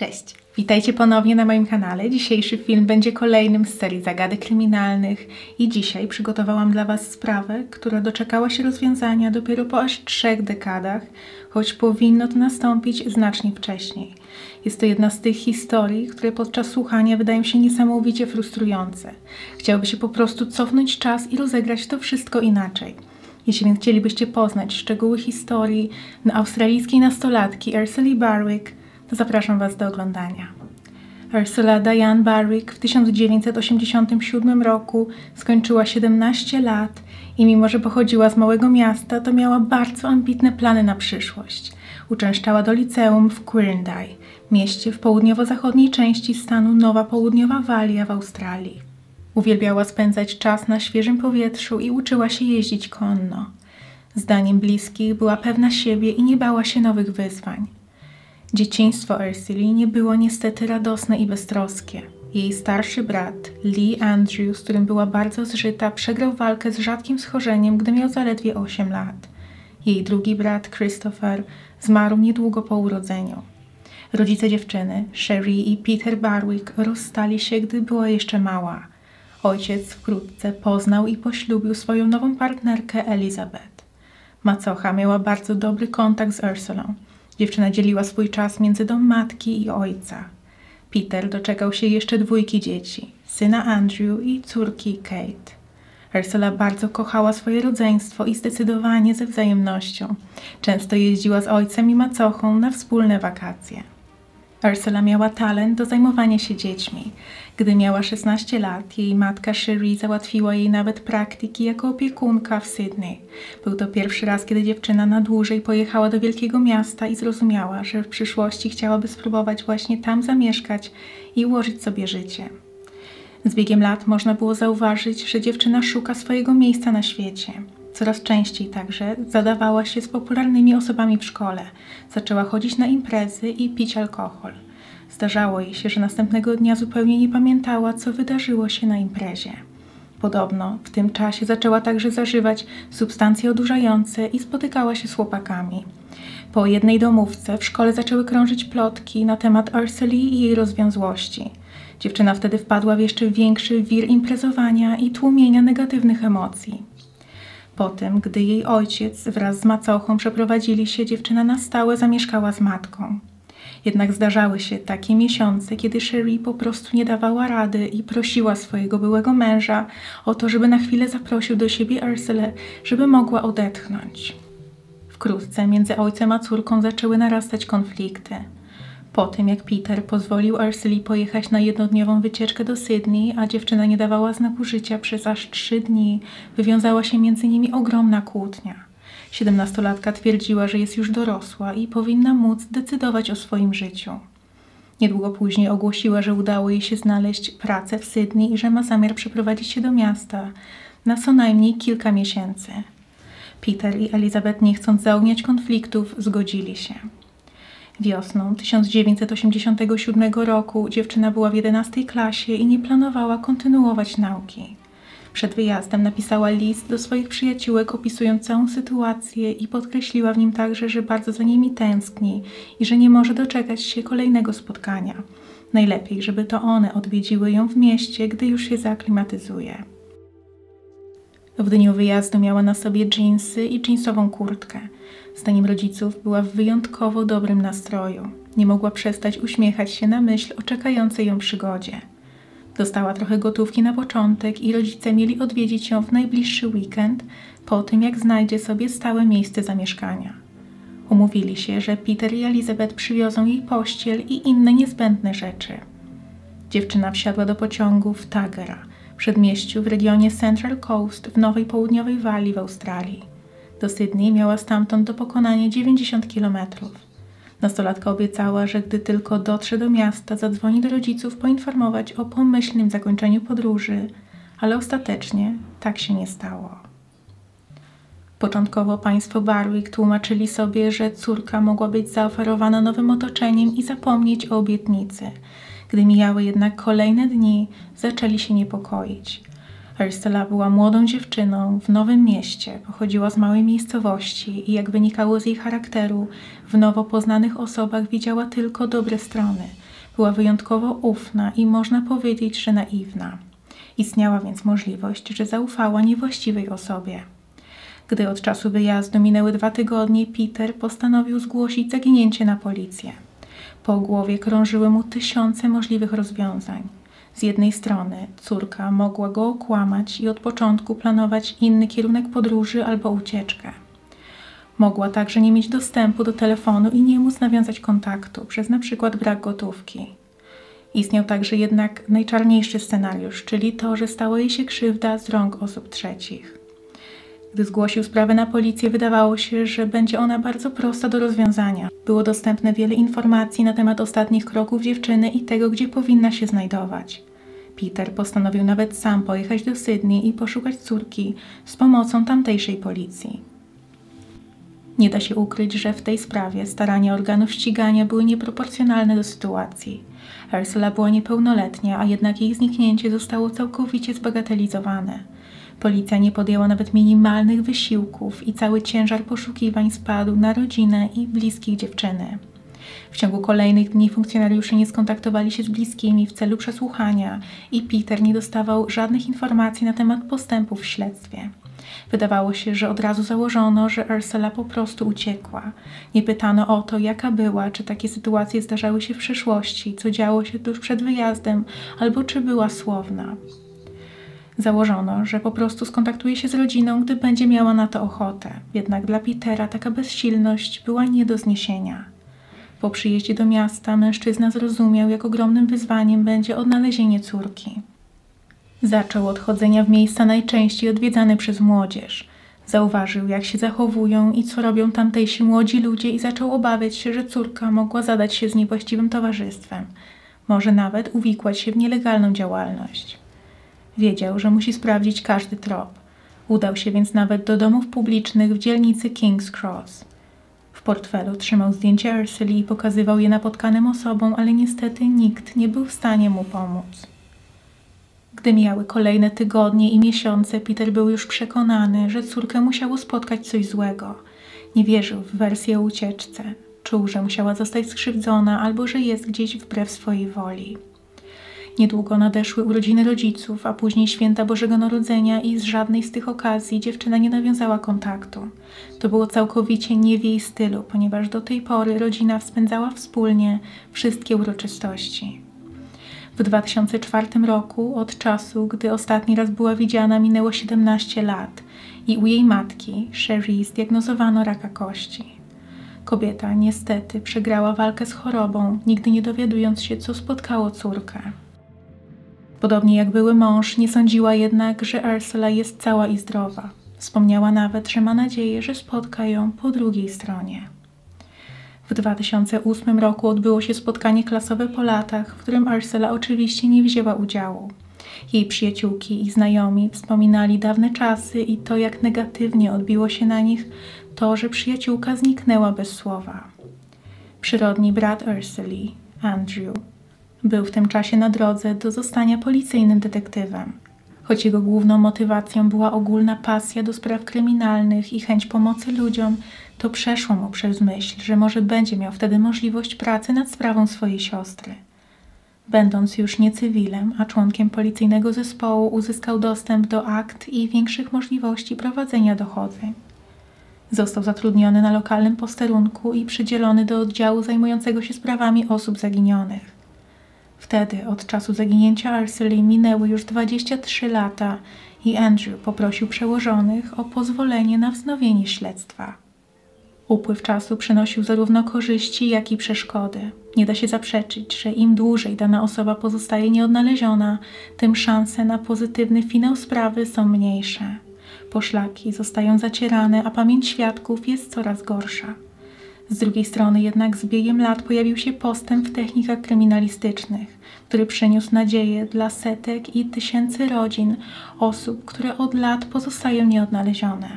Cześć, witajcie ponownie na moim kanale. Dzisiejszy film będzie kolejnym z serii zagadek kryminalnych i dzisiaj przygotowałam dla Was sprawę, która doczekała się rozwiązania dopiero po aż trzech dekadach, choć powinno to nastąpić znacznie wcześniej. Jest to jedna z tych historii, które podczas słuchania wydają się niesamowicie frustrujące. Chciałoby się po prostu cofnąć czas i rozegrać to wszystko inaczej. Jeśli więc chcielibyście poznać szczegóły historii na australijskiej nastolatki Ursula Barwick, zapraszam Was do oglądania. Ursula Diane Barwick w 1987 roku skończyła 17 lat i mimo, że pochodziła z małego miasta, to miała bardzo ambitne plany na przyszłość. Uczęszczała do liceum w Quirindi, mieście w południowo-zachodniej części stanu Nowa Południowa Walia w Australii. Uwielbiała spędzać czas na świeżym powietrzu i uczyła się jeździć konno. Zdaniem bliskich była pewna siebie i nie bała się nowych wyzwań. Dzieciństwo Ursuli nie było niestety radosne i beztroskie. Jej starszy brat, Lee Andrew, z którym była bardzo zżyta, przegrał walkę z rzadkim schorzeniem, gdy miał zaledwie 8 lat. Jej drugi brat, Christopher, zmarł niedługo po urodzeniu. Rodzice dziewczyny, Sherry i Peter Barwick, rozstali się, gdy była jeszcze mała. Ojciec wkrótce poznał i poślubił swoją nową partnerkę Elizabeth. Macocha miała bardzo dobry kontakt z Ursulą. Dziewczyna dzieliła swój czas między dom matki i ojca. Peter doczekał się jeszcze dwójki dzieci, syna Andrew i córki Kate. Ursula bardzo kochała swoje rodzeństwo i zdecydowanie ze wzajemnością. Często jeździła z ojcem i macochą na wspólne wakacje. Ursula miała talent do zajmowania się dziećmi. Gdy miała 16 lat, jej matka Cherie załatwiła jej nawet praktyki jako opiekunka w Sydney. Był to pierwszy raz, kiedy dziewczyna na dłużej pojechała do wielkiego miasta i zrozumiała, że w przyszłości chciałaby spróbować właśnie tam zamieszkać i ułożyć sobie życie. Z biegiem lat można było zauważyć, że dziewczyna szuka swojego miejsca na świecie. Coraz częściej także zadawała się z popularnymi osobami w szkole. Zaczęła chodzić na imprezy i pić alkohol. Zdarzało jej się, że następnego dnia zupełnie nie pamiętała, co wydarzyło się na imprezie. Podobno w tym czasie zaczęła także zażywać substancje odurzające i spotykała się z chłopakami. Po jednej domówce w szkole zaczęły krążyć plotki na temat Ursuli i jej rozwiązłości. Dziewczyna wtedy wpadła w jeszcze większy wir imprezowania i tłumienia negatywnych emocji. Po tym, gdy jej ojciec wraz z macochą przeprowadzili się, dziewczyna na stałe zamieszkała z matką. Jednak zdarzały się takie miesiące, kiedy Sherry po prostu nie dawała rady i prosiła swojego byłego męża o to, żeby na chwilę zaprosił do siebie Ursulę, żeby mogła odetchnąć. Wkrótce między ojcem a córką zaczęły narastać konflikty. Po tym, jak Peter pozwolił Ursuli pojechać na jednodniową wycieczkę do Sydney, a dziewczyna nie dawała znaku życia przez aż trzy dni, wywiązała się między nimi ogromna kłótnia. Siedemnastolatka twierdziła, że jest już dorosła i powinna móc decydować o swoim życiu. Niedługo później ogłosiła, że udało jej się znaleźć pracę w Sydney i że ma zamiar przeprowadzić się do miasta na co najmniej kilka miesięcy. Peter i Elizabeth, nie chcąc zaogniać konfliktów, zgodzili się. Wiosną 1987 roku dziewczyna była w 11 klasie i nie planowała kontynuować nauki. Przed wyjazdem napisała list do swoich przyjaciółek opisując całą sytuację i podkreśliła w nim także, że bardzo za nimi tęskni i że nie może doczekać się kolejnego spotkania. Najlepiej, żeby to one odwiedziły ją w mieście, gdy już się zaaklimatyzuje. W dniu wyjazdu miała na sobie dżinsy i dżinsową kurtkę. Zdaniem rodziców była w wyjątkowo dobrym nastroju. Nie mogła przestać uśmiechać się na myśl o czekającej ją przygodzie. Dostała trochę gotówki na początek i rodzice mieli odwiedzić ją w najbliższy weekend, po tym jak znajdzie sobie stałe miejsce zamieszkania. Umówili się, że Peter i Elizabeth przywiozą jej pościel i inne niezbędne rzeczy. Dziewczyna wsiadła do pociągu w Tagera, przedmieściu w regionie Central Coast w Nowej Południowej Walii w Australii. Do Sydney miała stamtąd do pokonania 90 kilometrów. Nastolatka obiecała, że gdy tylko dotrze do miasta, zadzwoni do rodziców poinformować o pomyślnym zakończeniu podróży, ale ostatecznie tak się nie stało. Początkowo państwo Barwick tłumaczyli sobie, że córka mogła być zaoferowana nowym otoczeniem i zapomnieć o obietnicy. Gdy mijały jednak kolejne dni, zaczęli się niepokoić. Ursula była młodą dziewczyną w nowym mieście, pochodziła z małej miejscowości i jak wynikało z jej charakteru, w nowo poznanych osobach widziała tylko dobre strony. była wyjątkowo ufna i można powiedzieć, że naiwna. Istniała więc możliwość, że zaufała niewłaściwej osobie. Gdy od czasu wyjazdu minęły dwa tygodnie, Peter postanowił zgłosić zaginięcie na policję. Po głowie krążyły mu tysiące możliwych rozwiązań. Z jednej strony córka mogła go okłamać i od początku planować inny kierunek podróży albo ucieczkę. Mogła także nie mieć dostępu do telefonu i nie móc nawiązać kontaktu przez na przykład brak gotówki. Istniał także jednak najczarniejszy scenariusz, czyli to, że stała jej się krzywda z rąk osób trzecich. Gdy zgłosił sprawę na policję, wydawało się, że będzie ona bardzo prosta do rozwiązania. Było dostępne wiele informacji na temat ostatnich kroków dziewczyny i tego, gdzie powinna się znajdować. Peter postanowił nawet sam pojechać do Sydney i poszukać córki z pomocą tamtejszej policji. Nie da się ukryć, że w tej sprawie starania organów ścigania były nieproporcjonalne do sytuacji. Ursula była niepełnoletnia, a jednak jej zniknięcie zostało całkowicie zbagatelizowane. Policja nie podjęła nawet minimalnych wysiłków i cały ciężar poszukiwań spadł na rodzinę i bliskich dziewczyny. W ciągu kolejnych dni funkcjonariusze nie skontaktowali się z bliskimi w celu przesłuchania i Peter nie dostawał żadnych informacji na temat postępów w śledztwie. Wydawało się, że od razu założono, że Ursula po prostu uciekła. Nie pytano o to, jaka była, czy takie sytuacje zdarzały się w przeszłości, co działo się tuż przed wyjazdem, albo czy była słowna. Założono, że po prostu skontaktuje się z rodziną, gdy będzie miała na to ochotę. Jednak dla Petera taka bezsilność była nie do zniesienia. Po przyjeździe do miasta mężczyzna zrozumiał, jak ogromnym wyzwaniem będzie odnalezienie córki. Zaczął od chodzenia w miejsca najczęściej odwiedzane przez młodzież. Zauważył, jak się zachowują i co robią tamtejsi młodzi ludzie i zaczął obawiać się, że córka mogła zadać się z niewłaściwym towarzystwem, może nawet uwikłać się w nielegalną działalność. Wiedział, że musi sprawdzić każdy trop. Udał się więc nawet do domów publicznych w dzielnicy King's Cross. W portfelu trzymał zdjęcie Ursuli i pokazywał je napotkanym osobom, ale niestety nikt nie był w stanie mu pomóc. Gdy miały kolejne tygodnie i miesiące, Peter był już przekonany, że córkę musiało spotkać coś złego. Nie wierzył w wersję ucieczce. Czuł, że musiała zostać skrzywdzona albo że jest gdzieś wbrew swojej woli. Niedługo nadeszły urodziny rodziców, a później święta Bożego Narodzenia i z żadnej z tych okazji dziewczyna nie nawiązała kontaktu. To było całkowicie nie w jej stylu, ponieważ do tej pory rodzina spędzała wspólnie wszystkie uroczystości. W 2004 roku, od czasu, gdy ostatni raz była widziana, minęło 17 lat i u jej matki, Sherry, zdiagnozowano raka kości. Kobieta niestety przegrała walkę z chorobą, nigdy nie dowiadując się, co spotkało córkę. Podobnie jak były mąż, nie sądziła jednak, że Ursula jest cała i zdrowa. Wspomniała nawet, że ma nadzieję, że spotka ją po drugiej stronie. W 2008 roku odbyło się spotkanie klasowe po latach, w którym Ursula oczywiście nie wzięła udziału. Jej przyjaciółki i znajomi wspominali dawne czasy i to, jak negatywnie odbiło się na nich to, że przyjaciółka zniknęła bez słowa. Przyrodni brat Ursuli, Andrew, był w tym czasie na drodze do zostania policyjnym detektywem. Choć jego główną motywacją była ogólna pasja do spraw kryminalnych i chęć pomocy ludziom, to przeszło mu przez myśl, że może będzie miał wtedy możliwość pracy nad sprawą swojej siostry. Będąc już nie cywilem, a członkiem policyjnego zespołu, uzyskał dostęp do akt i większych możliwości prowadzenia dochodzeń. Został zatrudniony na lokalnym posterunku i przydzielony do oddziału zajmującego się sprawami osób zaginionych. Wtedy, od czasu zaginięcia Ursuli, minęły już 23 lata i Andrew poprosił przełożonych o pozwolenie na wznowienie śledztwa. Upływ czasu przynosił zarówno korzyści, jak i przeszkody. Nie da się zaprzeczyć, że im dłużej dana osoba pozostaje nieodnaleziona, tym szanse na pozytywny finał sprawy są mniejsze. Poszlaki zostają zacierane, a pamięć świadków jest coraz gorsza. Z drugiej strony jednak z biegiem lat pojawił się postęp w technikach kryminalistycznych, który przyniósł nadzieję dla setek i tysięcy rodzin, osób, które od lat pozostają nieodnalezione.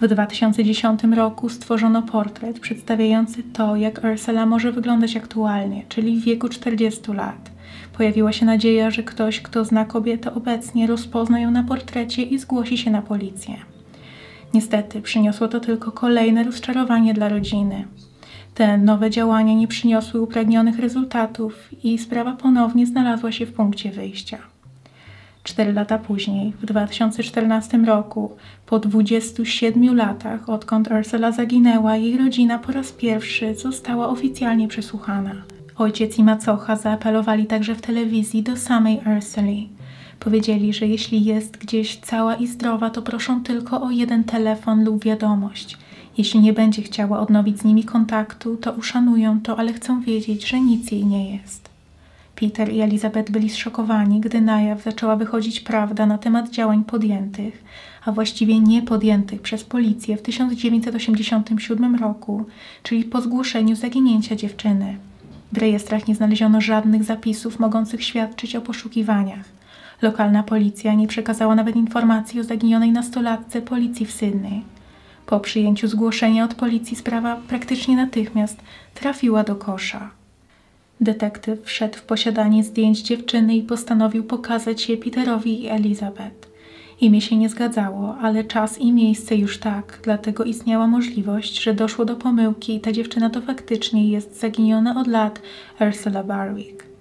W 2010 roku stworzono portret przedstawiający to, jak Ursula może wyglądać aktualnie, czyli w wieku 40 lat. Pojawiła się nadzieja, że ktoś, kto zna kobietę obecnie, rozpozna ją na portrecie i zgłosi się na policję. Niestety przyniosło to tylko kolejne rozczarowanie dla rodziny. Te nowe działania nie przyniosły upragnionych rezultatów i sprawa ponownie znalazła się w punkcie wyjścia. Cztery lata później, w 2014 roku, po 27 latach, odkąd Ursula zaginęła, jej rodzina po raz pierwszy została oficjalnie przesłuchana. Ojciec i macocha zaapelowali także w telewizji do samej Ursuli. Powiedzieli, że jeśli jest gdzieś cała i zdrowa, to proszą tylko o jeden telefon lub wiadomość. Jeśli nie będzie chciała odnowić z nimi kontaktu, to uszanują to, ale chcą wiedzieć, że nic jej nie jest. Peter i Elizabeth byli zszokowani, gdy na jaw zaczęła wychodzić prawda na temat działań podjętych, a właściwie nie podjętych przez policję w 1987 roku, czyli po zgłoszeniu zaginięcia dziewczyny. W rejestrach nie znaleziono żadnych zapisów mogących świadczyć o poszukiwaniach. Lokalna policja nie przekazała nawet informacji o zaginionej nastolatce policji w Sydney. Po przyjęciu zgłoszenia od policji sprawa praktycznie natychmiast trafiła do kosza. Detektyw wszedł w posiadanie zdjęć dziewczyny i postanowił pokazać je Peterowi i Elizabeth. Imię się nie zgadzało, ale czas i miejsce już tak, dlatego istniała możliwość, że doszło do pomyłki i ta dziewczyna to faktycznie jest zaginiona od lat Ursula Barwick.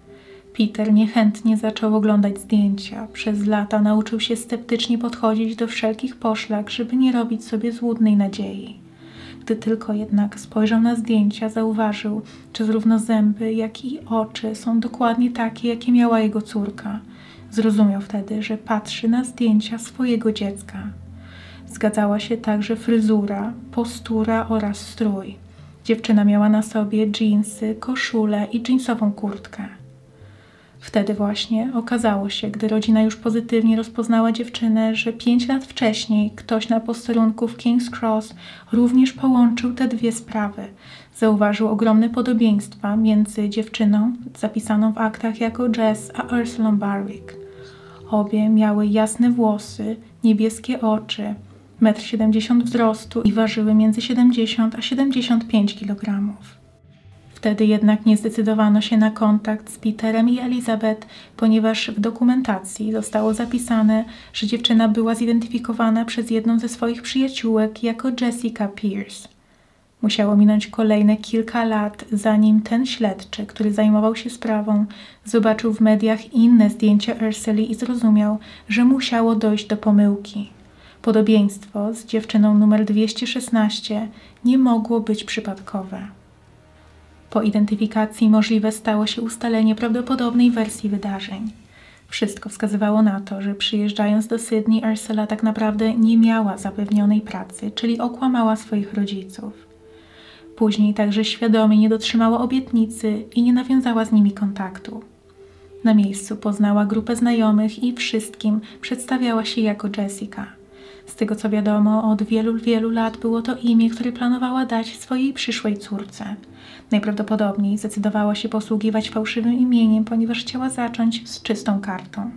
Peter niechętnie zaczął oglądać zdjęcia. Przez lata nauczył się sceptycznie podchodzić do wszelkich poszlak, żeby nie robić sobie złudnej nadziei. Gdy tylko jednak spojrzał na zdjęcia, zauważył, że zarówno zęby, jak i oczy są dokładnie takie, jakie miała jego córka. Zrozumiał wtedy, że patrzy na zdjęcia swojego dziecka. Zgadzała się także fryzura, postura oraz strój. Dziewczyna miała na sobie dżinsy, koszulę i dżinsową kurtkę. Wtedy właśnie okazało się, gdy rodzina już pozytywnie rozpoznała dziewczynę, że pięć lat wcześniej ktoś na posterunku w King's Cross również połączył te dwie sprawy. Zauważył ogromne podobieństwa między dziewczyną, zapisaną w aktach jako Jess, a Ursula Barwick. Obie miały jasne włosy, niebieskie oczy, 1,70 m wzrostu i ważyły między 70 a 75 kg. Wtedy jednak nie zdecydowano się na kontakt z Peterem i Elizabeth, ponieważ w dokumentacji zostało zapisane, że dziewczyna była zidentyfikowana przez jedną ze swoich przyjaciółek jako Jessica Pierce. Musiało minąć kolejne kilka lat, zanim ten śledczy, który zajmował się sprawą, zobaczył w mediach inne zdjęcia Ursuli i zrozumiał, że musiało dojść do pomyłki. Podobieństwo z dziewczyną numer 216 nie mogło być przypadkowe. Po identyfikacji możliwe stało się ustalenie prawdopodobnej wersji wydarzeń. Wszystko wskazywało na to, że przyjeżdżając do Sydney, Ursula tak naprawdę nie miała zapewnionej pracy, czyli okłamała swoich rodziców. Później także świadomie nie dotrzymała obietnicy i nie nawiązała z nimi kontaktu. Na miejscu poznała grupę znajomych i wszystkim przedstawiała się jako Jessica. Z tego co wiadomo, od wielu, wielu lat było to imię, które planowała dać swojej przyszłej córce. Najprawdopodobniej zdecydowała się posługiwać fałszywym imieniem, ponieważ chciała zacząć z czystą kartą.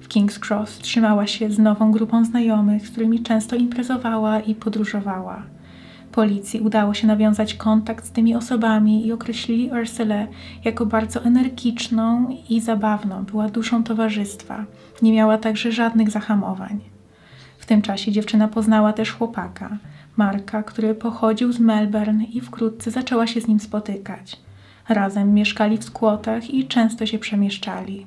W King's Cross trzymała się z nową grupą znajomych, z którymi często imprezowała i podróżowała. Policji udało się nawiązać kontakt z tymi osobami i określili Ursulę jako bardzo energiczną i zabawną. Była duszą towarzystwa. Nie miała także żadnych zahamowań. W tym czasie dziewczyna poznała też chłopaka, Marka, który pochodził z Melbourne i wkrótce zaczęła się z nim spotykać. Razem mieszkali w skłotach i często się przemieszczali.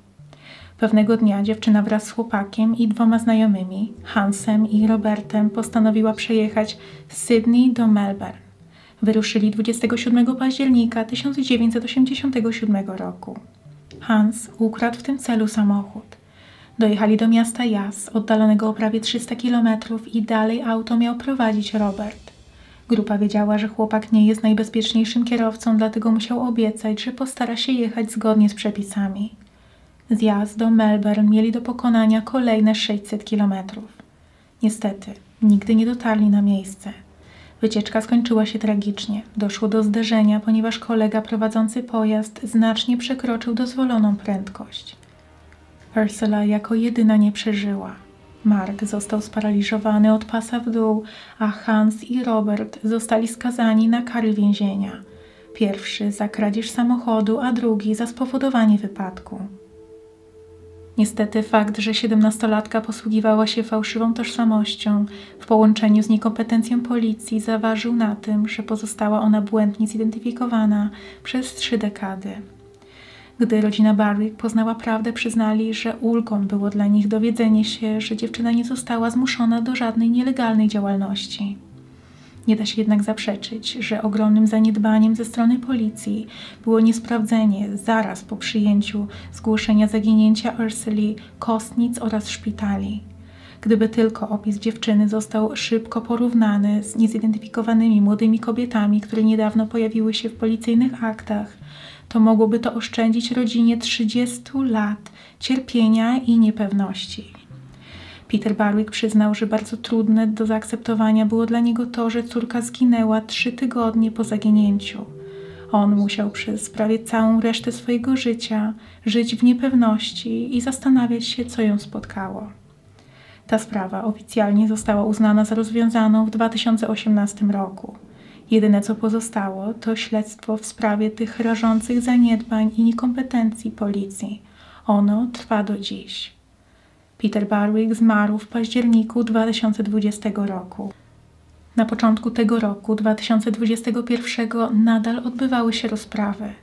Pewnego dnia dziewczyna wraz z chłopakiem i dwoma znajomymi, Hansem i Robertem, postanowiła przejechać z Sydney do Melbourne. Wyruszyli 27 października 1987 roku. Hans ukradł w tym celu samochód. Dojechali do miasta Jas, oddalonego o prawie 300 kilometrów i dalej auto miał prowadzić Robert. Grupa wiedziała, że chłopak nie jest najbezpieczniejszym kierowcą, dlatego musiał obiecać, że postara się jechać zgodnie z przepisami. Zjazd do Melbourne mieli do pokonania kolejne 600 kilometrów. Niestety, nigdy nie dotarli na miejsce. Wycieczka skończyła się tragicznie. Doszło do zderzenia, ponieważ kolega prowadzący pojazd znacznie przekroczył dozwoloną prędkość. Ursula jako jedyna nie przeżyła. Mark został sparaliżowany od pasa w dół, a Hans i Robert zostali skazani na kary więzienia. Pierwszy za kradzież samochodu, a drugi za spowodowanie wypadku. Niestety fakt, że siedemnastolatka posługiwała się fałszywą tożsamością w połączeniu z niekompetencją policji zaważył na tym, że pozostała ona błędnie zidentyfikowana przez trzy dekady. Gdy rodzina Barwick poznała prawdę, przyznali, że ulgą było dla nich dowiedzenie się, że dziewczyna nie została zmuszona do żadnej nielegalnej działalności. Nie da się jednak zaprzeczyć, że ogromnym zaniedbaniem ze strony policji było niesprawdzenie zaraz po przyjęciu zgłoszenia zaginięcia Ursuli, kostnic oraz szpitali. Gdyby tylko opis dziewczyny został szybko porównany z niezidentyfikowanymi młodymi kobietami, które niedawno pojawiły się w policyjnych aktach, to mogłoby to oszczędzić rodzinie 30 lat cierpienia i niepewności. Peter Barwick przyznał, że bardzo trudne do zaakceptowania było dla niego to, że córka zginęła trzy tygodnie po zaginięciu. On musiał przez prawie całą resztę swojego życia żyć w niepewności i zastanawiać się, co ją spotkało. Ta sprawa oficjalnie została uznana za rozwiązaną w 2018 roku. Jedyne co pozostało to śledztwo w sprawie tych rażących zaniedbań i niekompetencji policji. Ono trwa do dziś. Peter Barwick zmarł w październiku 2020 roku. Na początku tego roku, 2021, nadal odbywały się rozprawy.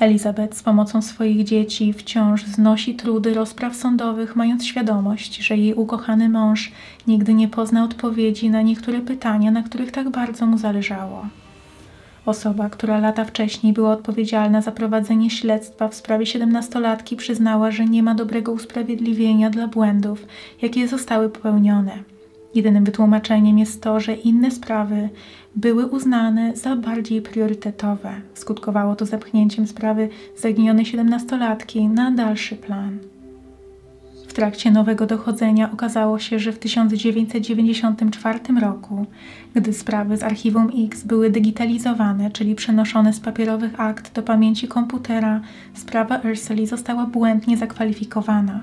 Elizabeth z pomocą swoich dzieci wciąż znosi trudy rozpraw sądowych, mając świadomość, że jej ukochany mąż nigdy nie pozna odpowiedzi na niektóre pytania, na których tak bardzo mu zależało. Osoba, która lata wcześniej była odpowiedzialna za prowadzenie śledztwa w sprawie siedemnastolatki, przyznała, że nie ma dobrego usprawiedliwienia dla błędów, jakie zostały popełnione. Jedynym wytłumaczeniem jest to, że inne sprawy były uznane za bardziej priorytetowe. Skutkowało to zepchnięciem sprawy zaginionej siedemnastolatki na dalszy plan trakcie nowego dochodzenia okazało się, że w 1994 roku, gdy sprawy z archiwum X były digitalizowane, czyli przenoszone z papierowych akt do pamięci komputera, sprawa Ursuli została błędnie zakwalifikowana.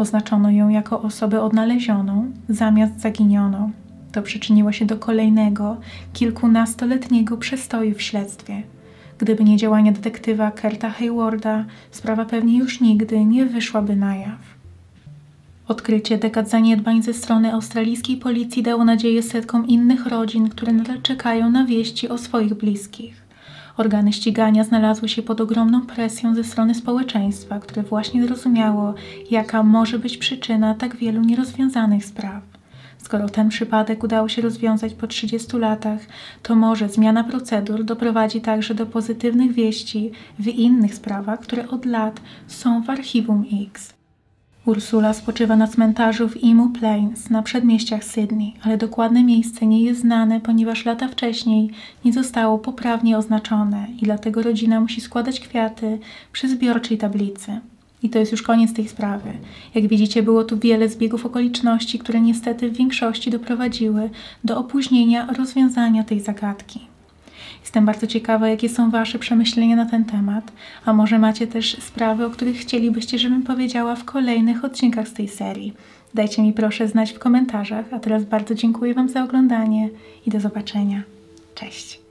Oznaczono ją jako osobę odnalezioną zamiast zaginioną. To przyczyniło się do kolejnego, kilkunastoletniego przestoju w śledztwie. Gdyby nie działania detektywa Kerta Haywarda, sprawa pewnie już nigdy nie wyszłaby na jaw. Odkrycie dekad zaniedbań ze strony australijskiej policji dało nadzieję setkom innych rodzin, które nadal czekają na wieści o swoich bliskich. Organy ścigania znalazły się pod ogromną presją ze strony społeczeństwa, które właśnie zrozumiało, jaka może być przyczyna tak wielu nierozwiązanych spraw. Skoro ten przypadek udało się rozwiązać po 30 latach, to może zmiana procedur doprowadzi także do pozytywnych wieści w innych sprawach, które od lat są w archiwum X. Ursula spoczywa na cmentarzu w Imu Plains na przedmieściach Sydney, ale dokładne miejsce nie jest znane, ponieważ lata wcześniej nie zostało poprawnie oznaczone i dlatego rodzina musi składać kwiaty przy zbiorczej tablicy. I to jest już koniec tej sprawy. Jak widzicie, było tu wiele zbiegów okoliczności, które niestety w większości doprowadziły do opóźnienia rozwiązania tej zagadki. Jestem bardzo ciekawa, jakie są Wasze przemyślenia na ten temat, a może macie też sprawy, o których chcielibyście, żebym powiedziała w kolejnych odcinkach z tej serii. Dajcie mi proszę znać w komentarzach, a teraz bardzo dziękuję Wam za oglądanie i do zobaczenia. Cześć!